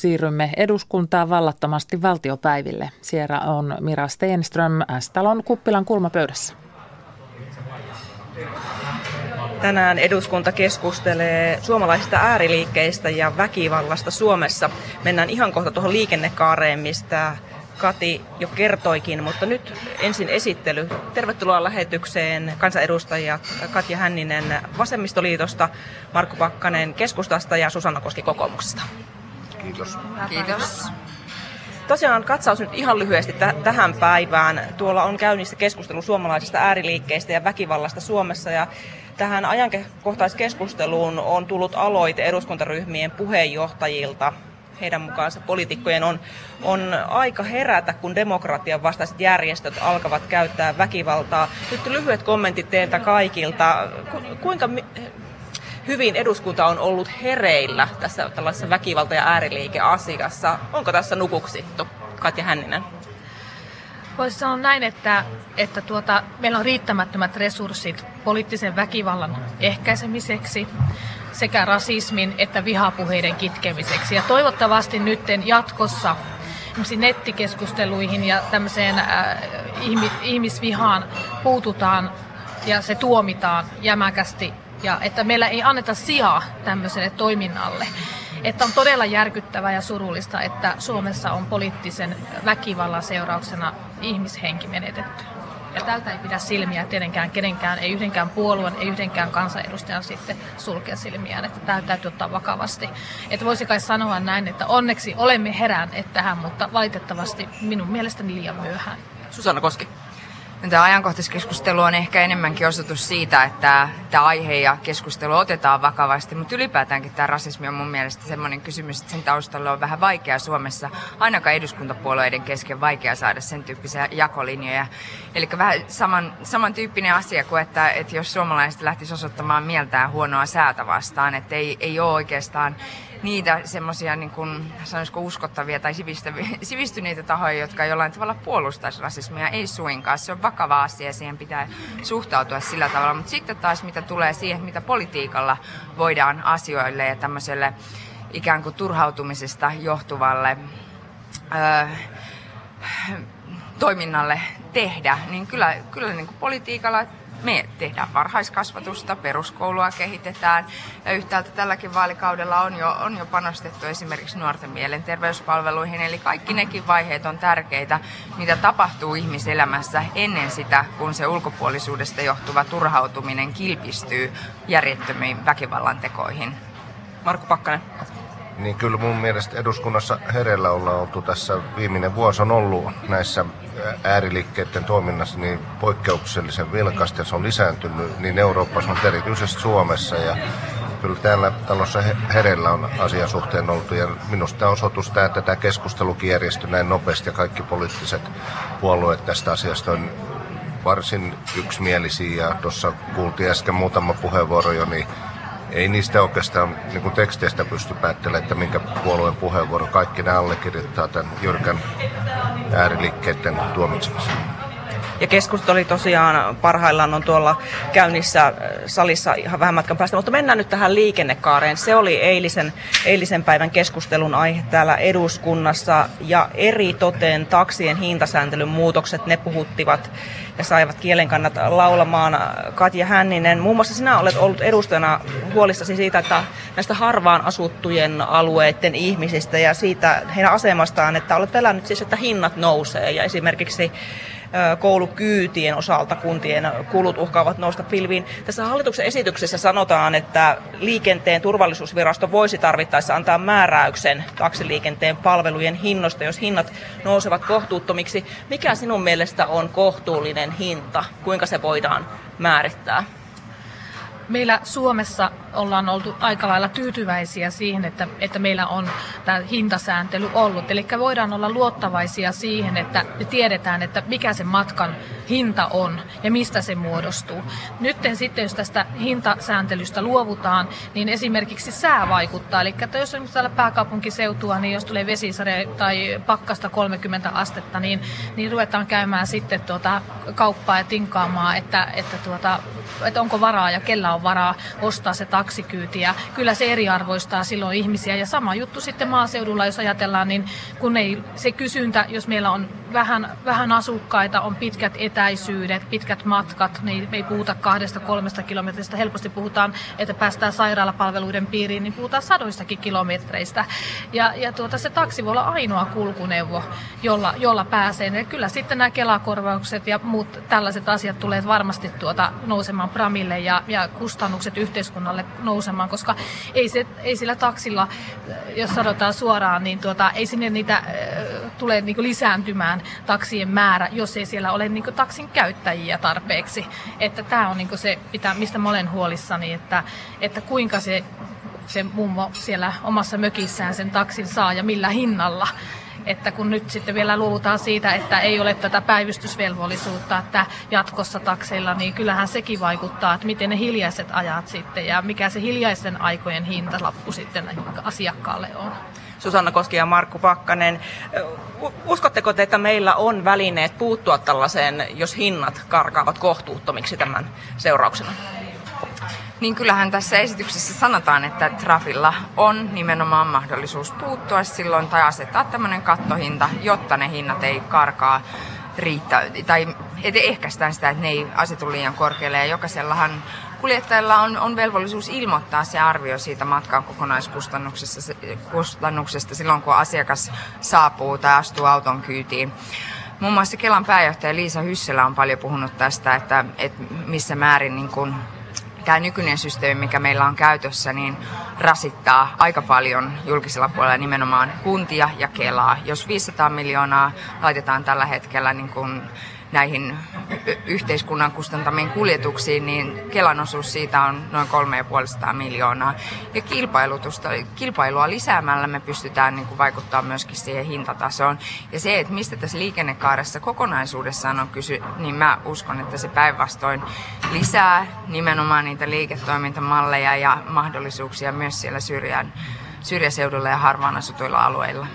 Siirrymme eduskuntaan vallattomasti valtiopäiville. Siellä on Mira Stenström S-talon kuppilan kulmapöydässä. Tänään eduskunta keskustelee suomalaisista ääriliikkeistä ja väkivallasta Suomessa. Mennään ihan kohta tuohon liikennekaareen, mistä Kati jo kertoikin, mutta nyt ensin esittely. Tervetuloa lähetykseen kansanedustajat Katja Hänninen Vasemmistoliitosta, Markku Pakkanen Keskustasta ja Susanna Koski kokoomuksesta. Kiitos. Kiitos. Tosiaan katsaus nyt ihan lyhyesti t- tähän päivään. Tuolla on käynnissä keskustelu suomalaisista ääriliikkeistä ja väkivallasta Suomessa ja tähän ajankohtaiskeskusteluun on tullut aloite eduskuntaryhmien puheenjohtajilta heidän mukaansa poliitikkojen on, on aika herätä, kun demokratian vastaiset järjestöt alkavat käyttää väkivaltaa. Nyt lyhyet kommentit teiltä kaikilta. Ku, kuinka hyvin eduskunta on ollut hereillä tässä tällaisessa väkivalta- ja ääriliikeasiassa? Onko tässä nukuksittu? Katja Hänninen. Voisi sanoa näin, että, että tuota, meillä on riittämättömät resurssit poliittisen väkivallan ehkäisemiseksi sekä rasismin että vihapuheiden kitkemiseksi. Ja toivottavasti nyt jatkossa nettikeskusteluihin ja tämmöiseen äh, ihmisvihaan puututaan ja se tuomitaan jämäkästi ja että meillä ei anneta sijaa tämmöiselle toiminnalle. Että on todella järkyttävää ja surullista, että Suomessa on poliittisen väkivallan seurauksena ihmishenki menetetty. Ja tältä ei pidä silmiä tietenkään kenenkään, ei yhdenkään puolueen, ei yhdenkään kansanedustajan sitten sulkea silmiään, että tämä täytyy ottaa vakavasti. Että voisi kai sanoa näin, että onneksi olemme heränneet tähän, mutta valitettavasti minun mielestäni liian myöhään. Susanna Koski. Tämä ajankohtaiskeskustelu on ehkä enemmänkin osoitus siitä, että tämä aihe ja keskustelu otetaan vakavasti, mutta ylipäätäänkin tämä rasismi on mun mielestä sellainen kysymys, että sen taustalla on vähän vaikea Suomessa, ainakaan eduskuntapuolueiden kesken vaikea saada sen tyyppisiä jakolinjoja. Eli vähän saman, samantyyppinen asia kuin, että, että jos suomalaiset lähtisivät osoittamaan mieltään huonoa säätä vastaan, että ei, ei ole oikeastaan niitä semmoisia niin uskottavia tai sivistyneitä tahoja, jotka jollain tavalla puolustaisi rasismia. Ei suinkaan. Se on vakava asia siihen pitää suhtautua sillä tavalla. Mutta sitten taas mitä tulee siihen, mitä politiikalla voidaan asioille ja tämmöiselle ikään kuin turhautumisesta johtuvalle öö, toiminnalle tehdä, niin kyllä, kyllä niin kuin politiikalla me tehdään varhaiskasvatusta, peruskoulua kehitetään ja yhtäältä tälläkin vaalikaudella on jo, on jo panostettu esimerkiksi nuorten mielenterveyspalveluihin. Eli kaikki nekin vaiheet on tärkeitä, mitä tapahtuu ihmiselämässä ennen sitä, kun se ulkopuolisuudesta johtuva turhautuminen kilpistyy järjettömiin väkivallan tekoihin. Markku Pakkanen. Niin kyllä mun mielestä eduskunnassa hereillä ollaan oltu tässä. Viimeinen vuosi on ollut näissä ääriliikkeiden toiminnassa niin poikkeuksellisen vilkasta ja se on lisääntynyt niin Euroopassa, mutta erityisesti Suomessa. Ja kyllä täällä talossa hereillä on asian suhteen oltu ja minusta on osoitus tämä, että tämä keskustelukin järjestyi näin nopeasti ja kaikki poliittiset puolueet tästä asiasta on varsin yksimielisiä ja tuossa kuultiin äsken muutama puheenvuoro jo, niin ei niistä oikeastaan niin kuin teksteistä pysty päättelemään, että minkä puolueen puheenvuoro kaikki nämä allekirjoittaa tämän jyrkän ääriliikkeiden tuomitsemisen. Ja keskustelu oli tosiaan parhaillaan on tuolla käynnissä äh, salissa ihan vähän matkan päästä, mutta mennään nyt tähän liikennekaareen. Se oli eilisen, eilisen päivän keskustelun aihe täällä eduskunnassa ja eri toteen taksien hintasääntelyn muutokset, ne puhuttivat ja saivat kielen kannat laulamaan. Katja Hänninen, muun muassa sinä olet ollut edustajana huolissasi siitä, että näistä harvaan asuttujen alueiden ihmisistä ja siitä heidän asemastaan, että olet pelännyt siis, että hinnat nousee ja esimerkiksi koulukyytien osalta kuntien kulut uhkaavat nousta pilviin. Tässä hallituksen esityksessä sanotaan, että liikenteen turvallisuusvirasto voisi tarvittaessa antaa määräyksen taksiliikenteen palvelujen hinnosta, jos hinnat nousevat kohtuuttomiksi. Mikä sinun mielestä on kohtuullinen hinta? Kuinka se voidaan määrittää? Meillä Suomessa ollaan oltu aika lailla tyytyväisiä siihen, että, että meillä on tämä hintasääntely ollut. Eli voidaan olla luottavaisia siihen, että me tiedetään, että mikä se matkan hinta on ja mistä se muodostuu. Nyt sitten, jos tästä hintasääntelystä luovutaan, niin esimerkiksi sää vaikuttaa. Eli että jos on täällä pääkaupunkiseutua, niin jos tulee vesisade tai pakkasta 30 astetta, niin, niin ruvetaan käymään sitten tuota kauppaa ja tinkaamaan, että, että, tuota, että onko varaa ja kellä on varaa ostaa se taksikyyti. Ja kyllä se eriarvoistaa silloin ihmisiä. Ja sama juttu sitten maaseudulla, jos ajatellaan, niin kun ei se kysyntä, jos meillä on vähän, vähän asukkaita, on pitkät etäisyydet, pitkät matkat, niin me ei puhuta kahdesta kolmesta kilometristä. Helposti puhutaan, että päästään sairaalapalveluiden piiriin, niin puhutaan sadoistakin kilometreistä. Ja, ja tuota, se taksi voi olla ainoa kulkuneuvo, jolla, jolla pääsee. Ja kyllä sitten nämä kelakorvaukset ja muut tällaiset asiat tulee varmasti tuota nousemaan pramille ja, ja kustannukset yhteiskunnalle nousemaan, koska ei, se, ei sillä taksilla, jos sanotaan suoraan, niin tuota, ei sinne niitä äh, tule niin lisääntymään taksien määrä, jos ei siellä ole niin taksin käyttäjiä tarpeeksi. Että tämä on niin se, mistä mä olen huolissani, että, että kuinka se se mummo siellä omassa mökissään sen taksin saa ja millä hinnalla. Että kun nyt sitten vielä luovutaan siitä, että ei ole tätä päivystysvelvollisuutta, että jatkossa takseilla, niin kyllähän sekin vaikuttaa, että miten ne hiljaiset ajat sitten ja mikä se hiljaisten aikojen hintalappu sitten asiakkaalle on. Susanna Koski ja Markku Pakkanen. Uskotteko te, että meillä on välineet puuttua tällaiseen, jos hinnat karkaavat kohtuuttomiksi tämän seurauksena? Niin kyllähän tässä esityksessä sanotaan, että Trafilla on nimenomaan mahdollisuus puuttua silloin tai asettaa tämmöinen kattohinta, jotta ne hinnat ei karkaa riittää, tai ehkäistään sitä, että ne ei asetu liian korkealle. Ja jokaisellahan kuljettajalla on, on velvollisuus ilmoittaa se arvio siitä matkan kokonaiskustannuksesta kustannuksesta silloin, kun asiakas saapuu tai astuu auton kyytiin. Muun muassa Kelan pääjohtaja Liisa Hysselä on paljon puhunut tästä, että, että missä määrin niin kun tämä nykyinen systeemi, mikä meillä on käytössä, niin rasittaa aika paljon julkisella puolella nimenomaan kuntia ja Kelaa. Jos 500 miljoonaa laitetaan tällä hetkellä niin kuin näihin yhteiskunnan kustantamiin kuljetuksiin, niin Kelan osuus siitä on noin 3,5 miljoonaa. Ja kilpailutusta, kilpailua lisäämällä me pystytään niin kuin vaikuttaa myöskin siihen hintatasoon. Ja se, että mistä tässä liikennekaaressa kokonaisuudessaan on kysy, niin mä uskon, että se päinvastoin lisää nimenomaan niitä liiketoimintamalleja ja mahdollisuuksia myös siellä syrjään, syrjäseudulla ja harvaan asutuilla alueilla.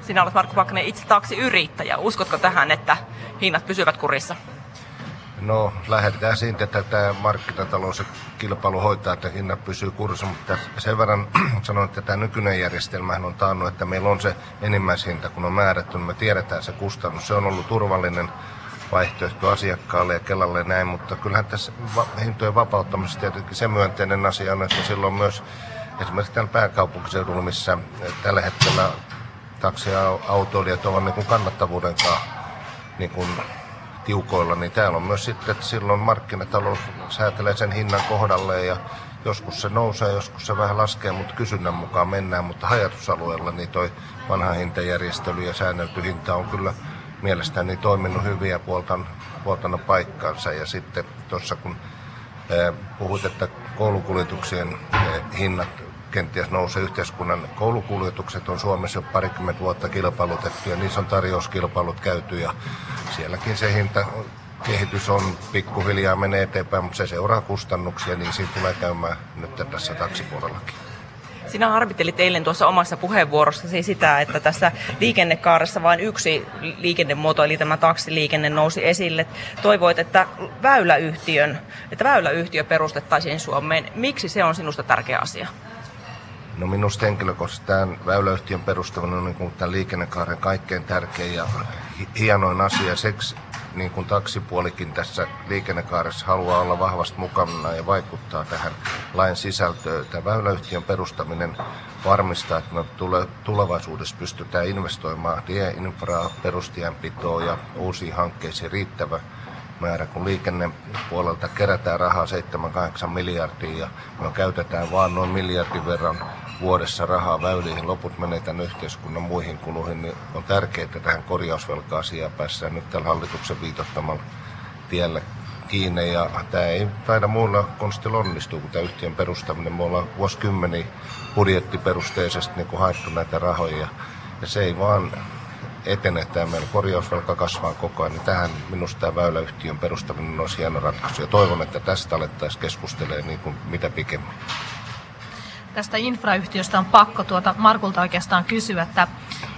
Sinä olet Markku Pakkanen itse taksiyrittäjä. Uskotko tähän, että hinnat pysyvät kurissa? No lähdetään siitä, että tämä markkinatalous ja kilpailu hoitaa, että hinnat pysyy kurissa, mutta sen verran sanon, että tämä nykyinen järjestelmä on taannut, että meillä on se enimmäishinta, kun on määrätty, niin me tiedetään se kustannus. Se on ollut turvallinen vaihtoehto asiakkaalle ja Kelalle näin, mutta kyllähän tässä hintojen vapauttamisessa tietenkin se myönteinen asia on, että silloin myös esimerkiksi täällä pääkaupunkiseudulla, missä tällä hetkellä taksi- ja autoilijat ovat niin kannattavuuden kanssa niin kuin tiukoilla, niin täällä on myös sitten, että silloin markkinatalous säätelee sen hinnan kohdalle ja joskus se nousee, joskus se vähän laskee, mutta kysynnän mukaan mennään, mutta hajatusalueella niin toi vanha hintajärjestely ja säännelty hinta on kyllä mielestäni toiminut hyviä puoltan, puoltana paikkaansa. Ja sitten tuossa kun puhut, että koulukuljetuksien hinnat kenties nousee yhteiskunnan koulukuljetukset on Suomessa jo parikymmentä vuotta kilpailutettu ja niissä on tarjouskilpailut käyty ja sielläkin se hinta kehitys on pikkuhiljaa menee eteenpäin, mutta se seuraa kustannuksia, niin siinä tulee käymään nyt tässä taksipuolellakin. Sinä arvittelit eilen tuossa omassa puheenvuorossasi sitä, että tässä liikennekaaressa vain yksi liikennemuoto, eli tämä taksiliikenne nousi esille. Toivoit, että väyläyhtiön, että väyläyhtiö perustettaisiin Suomeen. Miksi se on sinusta tärkeä asia? No minusta henkilökohtaisesti tämän väyläyhtiön perustaminen on niin kuin tämän liikennekaaren kaikkein tärkein ja hienoin asia. Seksi niin kuin taksipuolikin tässä liikennekaaressa haluaa olla vahvasti mukana ja vaikuttaa tähän lain sisältöön. Tämä väyläyhtiön perustaminen varmistaa, että me tule, tulevaisuudessa pystytään investoimaan tieinfraa, perustienpitoa ja uusiin hankkeisiin riittävä määrä, kun liikennepuolelta kerätään rahaa 7-8 miljardia ja me käytetään vain noin miljardin verran vuodessa rahaa väyliin, loput menee tänne yhteiskunnan muihin kuluihin, niin on tärkeää, että tähän korjausvelka-asiaan päässään nyt tällä hallituksen viitottamalla tiellä kiinni. Ja tämä ei taida muilla konstilla onnistua kuin tämä yhtiön perustaminen. Me ollaan vuosikymmeniä budjettiperusteisesti niin haettu näitä rahoja. Ja se ei vaan etene, tämä meillä korjausvelka kasvaa koko ajan, niin tähän minusta tämä väyläyhtiön perustaminen olisi hieno ratkaisu. Ja toivon, että tästä alettaisiin keskustelemaan niin kuin mitä pikemmin. Tästä infrayhtiöstä on pakko tuota Markulta oikeastaan kysyä, että,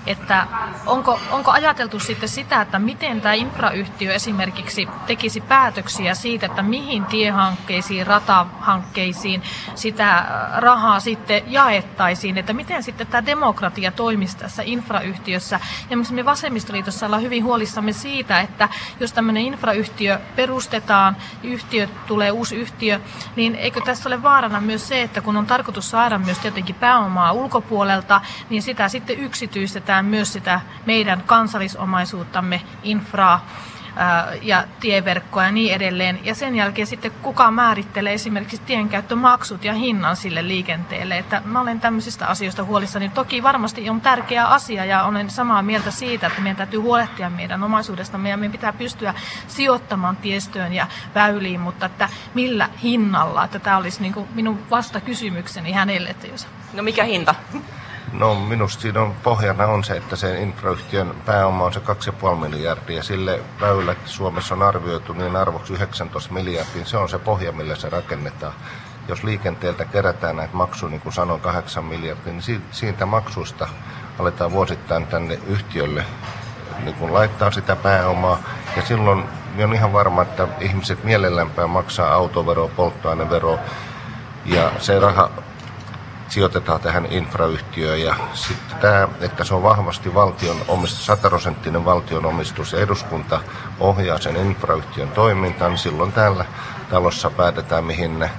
että onko, onko ajateltu sitten sitä, että miten tämä infrayhtiö esimerkiksi tekisi päätöksiä siitä, että mihin tiehankkeisiin, ratahankkeisiin sitä rahaa sitten jaettaisiin, että miten sitten tämä demokratia toimisi tässä infrayhtiössä. Ja me Vasemmistoliitossa ollaan hyvin huolissamme siitä, että jos tämmöinen infrayhtiö perustetaan, yhtiö tulee uusi yhtiö, niin eikö tässä ole vaarana myös se, että kun on tarkoitus saada myös tietenkin pääomaa ulkopuolelta, niin sitä sitten yksityistetään myös sitä meidän kansallisomaisuuttamme, infraa, ja tieverkkoa ja niin edelleen. Ja sen jälkeen sitten kuka määrittelee esimerkiksi tienkäyttömaksut ja hinnan sille liikenteelle. Että mä olen tämmöisistä asioista huolissani. Toki varmasti on tärkeä asia ja olen samaa mieltä siitä, että meidän täytyy huolehtia meidän omaisuudestamme ja meidän pitää pystyä sijoittamaan tiestöön ja väyliin, mutta että millä hinnalla, että tämä olisi niin minun vastakysymykseni hänelle. Että jos... No mikä hinta? No minusta siinä on pohjana on se, että sen infrayhtiön pääoma on se 2,5 miljardia. Sille väylät Suomessa on arvioitu niin arvoksi 19 miljardia. Se on se pohja, millä se rakennetaan. Jos liikenteeltä kerätään näitä maksuja, niin kuin sanoin, 8 miljardia, niin siitä maksusta aletaan vuosittain tänne yhtiölle niin kun laittaa sitä pääomaa. Ja silloin on ihan varma, että ihmiset mielellämpää maksaa autovero, polttoainevero, ja se raha sijoitetaan tähän infrayhtiöön ja sitten tämä, että se on vahvasti valtion omistus, 100 prosenttinen valtion omistus ja eduskunta ohjaa sen infrayhtiön toimintaan, niin silloin täällä talossa päätetään, mihin ne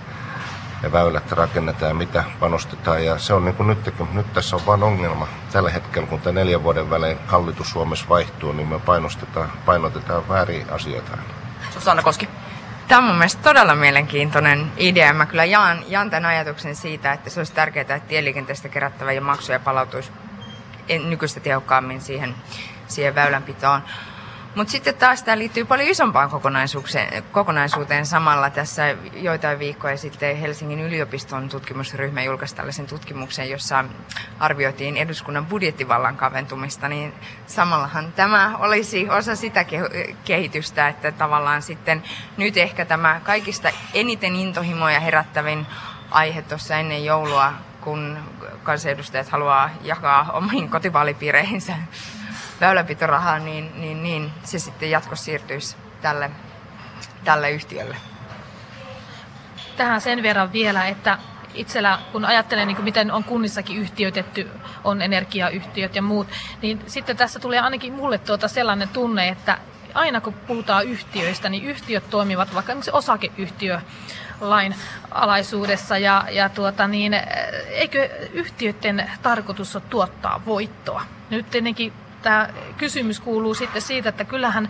ja väylät rakennetaan ja mitä panostetaan. Ja se on niin kuin nyt, kun nyt tässä on vain ongelma. Tällä hetkellä, kun tämä neljän vuoden välein hallitus Suomessa vaihtuu, niin me painostetaan, painotetaan väärin asioita. Susanna Koski. Tämä on mun mielestä todella mielenkiintoinen idea. Mä kyllä jaan, jaan tämän ajatuksen siitä, että se olisi tärkeää, että tieliikenteestä kerättävä ja maksuja palautuisi nykyistä tehokkaammin siihen, siihen väylänpitoon. Mutta sitten taas tämä liittyy paljon isompaan kokonaisuuteen, kokonaisuuteen samalla. Tässä joitain viikkoja sitten Helsingin yliopiston tutkimusryhmä julkaisi tällaisen tutkimuksen, jossa arvioitiin eduskunnan budjettivallan kaventumista, niin samallahan tämä olisi osa sitä kehitystä, että tavallaan sitten nyt ehkä tämä kaikista eniten intohimoja herättävin aihe tuossa ennen joulua, kun kansanedustajat haluaa jakaa omiin kotivaalipiireihinsä väylänpitorahaa, niin, niin, niin se sitten jatkossa siirtyisi tälle, tälle yhtiölle. Tähän sen verran vielä, että itsellä, kun ajattelen, niin miten on kunnissakin yhtiöitetty, on energiayhtiöt ja muut, niin sitten tässä tulee ainakin mulle tuota sellainen tunne, että aina kun puhutaan yhtiöistä, niin yhtiöt toimivat vaikka osakeyhtiö lain alaisuudessa ja, ja tuota niin, eikö yhtiöiden tarkoitus ole tuottaa voittoa? Nyt tietenkin tämä kysymys kuuluu sitten siitä, että kyllähän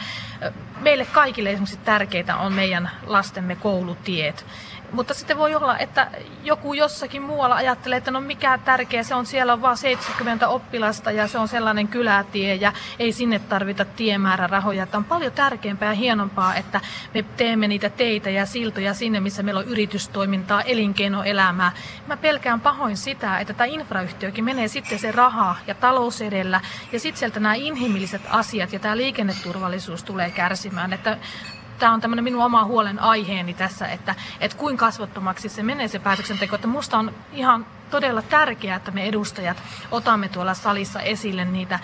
meille kaikille esimerkiksi tärkeitä on meidän lastemme koulutiet. Mutta sitten voi olla, että joku jossakin muualla ajattelee, että no mikä tärkeä, se on siellä on vain 70 oppilasta ja se on sellainen kylätie ja ei sinne tarvita tiemäärärahoja. Että on paljon tärkeämpää ja hienompaa, että me teemme niitä teitä ja siltoja sinne, missä meillä on yritystoimintaa, elinkeinoelämää. Mä pelkään pahoin sitä, että tämä infrayhtiökin menee sitten se raha ja talous edellä ja sitten sieltä nämä inhimilliset asiat ja tämä liikenneturvallisuus tulee kärsimään. Että tämä on tämmöinen minun oma huolen aiheeni tässä, että, että kuinka kasvottomaksi se menee se päätöksenteko. Että musta on ihan todella tärkeää, että me edustajat otamme tuolla salissa esille niitä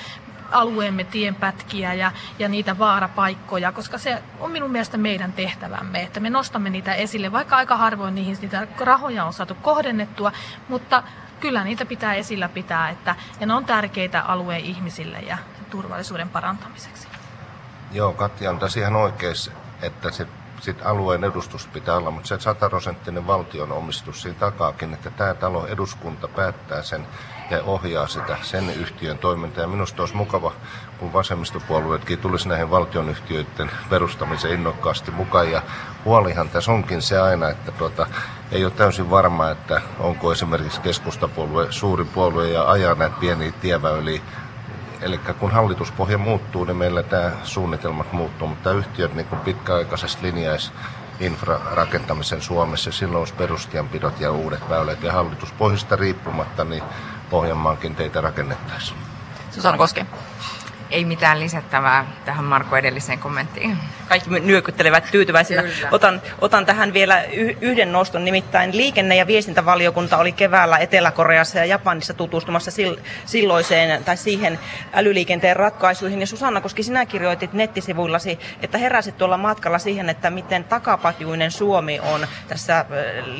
alueemme tienpätkiä ja, ja niitä vaarapaikkoja, koska se on minun mielestä meidän tehtävämme, että me nostamme niitä esille, vaikka aika harvoin niihin niitä rahoja on saatu kohdennettua, mutta kyllä niitä pitää esillä pitää, että, ja ne on tärkeitä alueen ihmisille ja turvallisuuden parantamiseksi. Joo, Katja on tässä ihan oikeassa että se sit alueen edustus pitää olla, mutta se sataprosenttinen valtion omistus siinä takaakin, että tämä talo eduskunta päättää sen ja ohjaa sitä, sen yhtiön toimintaa. Ja minusta olisi mukava, kun vasemmistopuolueetkin tulisi näihin valtionyhtiöiden perustamiseen innokkaasti mukaan. Ja huolihan tässä onkin se aina, että tuota, ei ole täysin varma, että onko esimerkiksi keskustapuolue suuri puolue ja ajaa näitä pieniä tieväyliä Eli kun hallituspohja muuttuu, niin meillä tämä suunnitelmat muuttuu, mutta yhtiöt niin kuin pitkäaikaisesti linjais infrarakentamisen Suomessa, silloin olisi perustienpidot ja uudet väylät ja hallituspohjista riippumatta, niin Pohjanmaankin teitä rakennettaisiin. Susanna Koski. Ei mitään lisättävää tähän Marko edelliseen kommenttiin. Kaikki nyökyttelevät tyytyväisinä. Otan, otan tähän vielä yhden noston, nimittäin liikenne- ja viestintävaliokunta oli keväällä Etelä-Koreassa ja Japanissa tutustumassa silloiseen tai siihen älyliikenteen ratkaisuihin. Ja Susanna Koski, sinä kirjoitit nettisivuillasi, että heräsit tuolla matkalla siihen, että miten takapatjuinen Suomi on tässä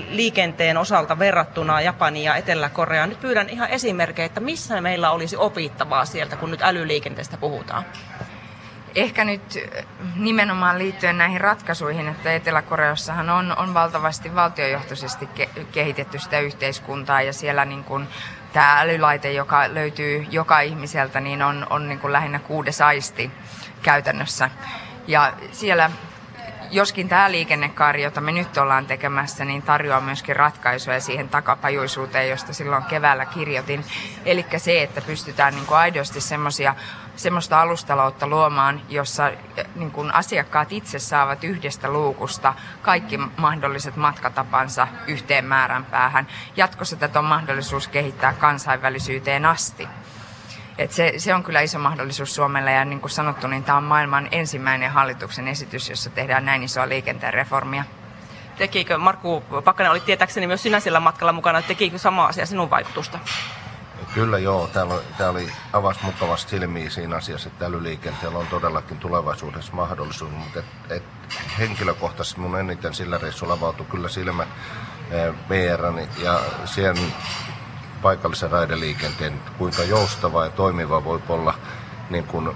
liikenteen osalta verrattuna Japaniin ja Etelä-Koreaan. Nyt pyydän ihan esimerkkejä, että missä meillä olisi opittavaa sieltä, kun nyt älyliikenteestä puhutaan? Ehkä nyt nimenomaan liittyen näihin ratkaisuihin, että Etelä-Koreassahan on, on valtavasti valtiojohtoisesti ke- kehitetty sitä yhteiskuntaa ja siellä niin kuin tämä älylaite, joka löytyy joka ihmiseltä, niin on, on niin kuin lähinnä kuudes aisti käytännössä. Ja siellä joskin tämä liikennekaari, jota me nyt ollaan tekemässä, niin tarjoaa myöskin ratkaisuja siihen takapajuisuuteen, josta silloin keväällä kirjoitin. Eli se, että pystytään niin kuin aidosti semmoisia semmoista alustaloutta luomaan, jossa eh, niin kuin asiakkaat itse saavat yhdestä luukusta kaikki mahdolliset matkatapansa yhteen määränpäähän. Jatkossa tätä on mahdollisuus kehittää kansainvälisyyteen asti. Et se, se on kyllä iso mahdollisuus Suomelle ja niin kuin sanottu, niin tämä on maailman ensimmäinen hallituksen esitys, jossa tehdään näin isoa liikenteen reformia. Tekikö, Markku Pakkanen oli tietääkseni myös sinä sillä matkalla mukana, tekikö sama asia sinun vaikutusta? Kyllä joo, täällä, täällä oli avasi mukavasti silmiä siinä asiassa, että älyliikenteellä on todellakin tulevaisuudessa mahdollisuus, mutta et, et henkilökohtaisesti mun eniten sillä reissulla avautui kyllä silmät VR ja siihen paikallisen raideliikenteen, kuinka joustava ja toimiva voi olla niin kuin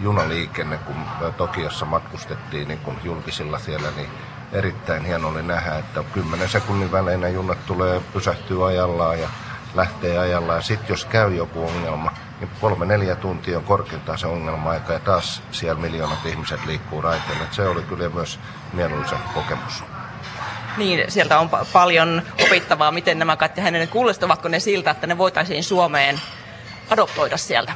junaliikenne, kun Tokiossa matkustettiin niin kuin julkisilla siellä, niin erittäin hieno oli nähdä, että 10 sekunnin välein junat tulee pysähtyä ajallaan ja lähtee ajalla. Ja sitten jos käy joku ongelma, niin kolme neljä tuntia on korkeintaan se ongelma-aika ja taas siellä miljoonat ihmiset liikkuu raiteille. se oli kyllä myös mieluisa kokemus. Niin, sieltä on pa- paljon opittavaa, miten nämä kaikki hänen kuulostavatko ne siltä, että ne voitaisiin Suomeen adoptoida sieltä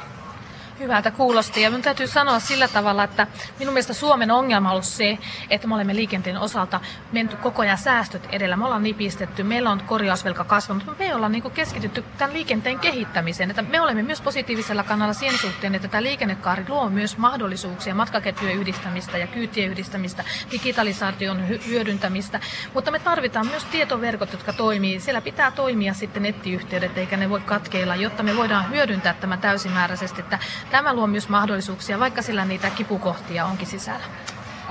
hyvältä kuulosti. Ja minun täytyy sanoa sillä tavalla, että minun mielestä Suomen ongelma on ollut se, että me olemme liikenteen osalta menty koko ajan säästöt edellä. Me ollaan nipistetty, meillä on korjausvelka kasvanut, mutta me ollaan niin keskitytty tämän liikenteen kehittämiseen. Että me olemme myös positiivisella kannalla sen suhteen, että tämä liikennekaari luo myös mahdollisuuksia matkaketjujen yhdistämistä ja kyytien yhdistämistä, digitalisaation hyödyntämistä. Mutta me tarvitaan myös tietoverkot, jotka toimii. Siellä pitää toimia sitten nettiyhteydet, eikä ne voi katkeilla, jotta me voidaan hyödyntää tämä täysimääräisesti. Että Tämä luo myös mahdollisuuksia, vaikka sillä niitä kipukohtia onkin sisällä.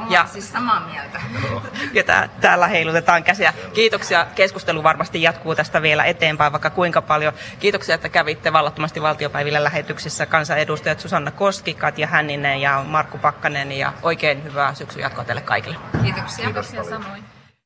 Ja siis samaa mieltä. Ja tää, täällä heilutetaan käsiä. Kiitoksia. Keskustelu varmasti jatkuu tästä vielä eteenpäin, vaikka kuinka paljon. Kiitoksia, että kävitte vallattomasti valtiopäivillä lähetyksissä kansanedustajat Susanna Koski, Katja Hänninen ja Markku Pakkanen. Ja oikein hyvää syksyn jatkoa teille kaikille. Kiitoksia. Kiitoksia samoin.